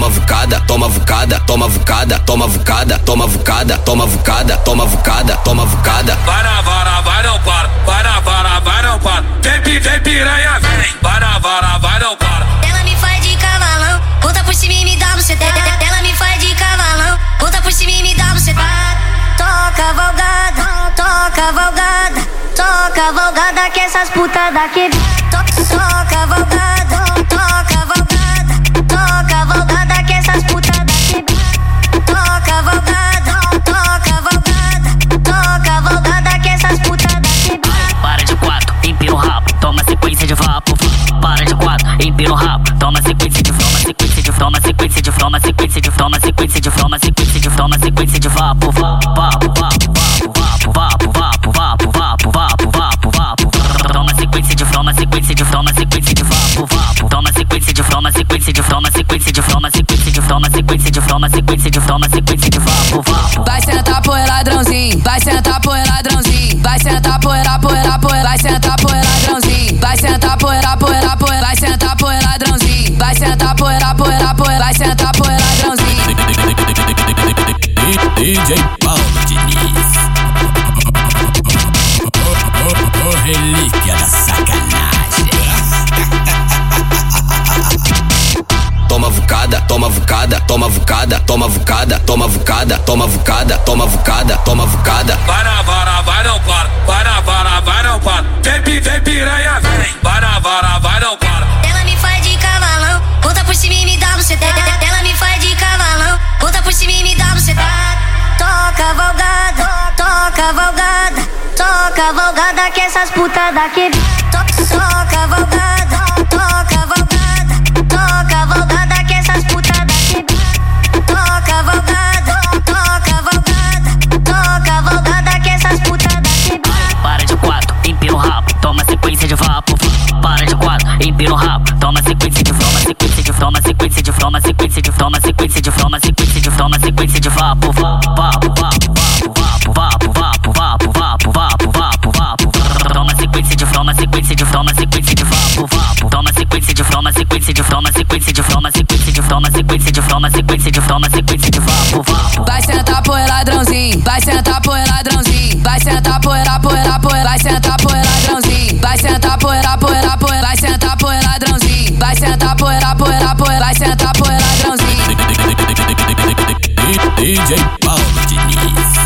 toma vucada, toma vucada, toma vucada, toma vucada, toma vucada, toma vucada, toma vucada, toma vucada. Vai na vara, vai não para, vai na vara, vai não para. Vem, vem piranha, vem. Vai na vara, vai não para. Ela me faz de cavalão, conta por cima e me dá no CT. Ela me faz de cavalão, conta por cima e me dá no CT. Toca valgada, toca valgada, toca valgada que essas putas daqui. To- Toca valgada, sequência de vapo. Para de quatro, empina o rabo, toma sequência de toma sequência de toma sequência de toma sequência de toma sequência de toma sequência de toma sequência de vapo. Vapo, vapo, vapo, vapo, vapo, vapo, vapo, vapo, vapo, vapo. Toma sequência de toma sequência de toma sequência de vapo, vapo. Toma sequência de toma sequência de toma sequência de toma sequência de toma sequência de toma sequência de toma sequência de vapo, vapo. Vai sentar por ladrãozinho, vai sentar por ladrãozinho, vai sentar por poeira, vai sentar toma vucada, toma vucada, toma vucada, toma vucada, toma vucada, toma vucada, toma vucada. Vai na vara, vai não para. Vai na vara, vai não para. Vem, vem piranha, vem. Vai na vara, vai não para. Ela me faz de cavalão, conta por cima e me dá no CT. Ela me faz de cavalão, conta por cima e me dá no CT. Toca valgada, toca valgada, toca valgada que essas putas daqui. To- Toca valgada, toma sequência de toma sequência de toma sequência de toma sequência de toma sequência de vapo. Vapo, vapo, vapo, vapo, vapo, vapo, vapo, vapo, vapo, vapo. Toma sequência de toma sequência de toma sequência de vapo, vapo. Toma sequência de toma sequência de toma sequência de toma sequência de toma sequência de toma sequência de toma sequência de vapo, vapo. Vai sentar por ladrãozinho, vai sentar por DJ Paulo Diniz.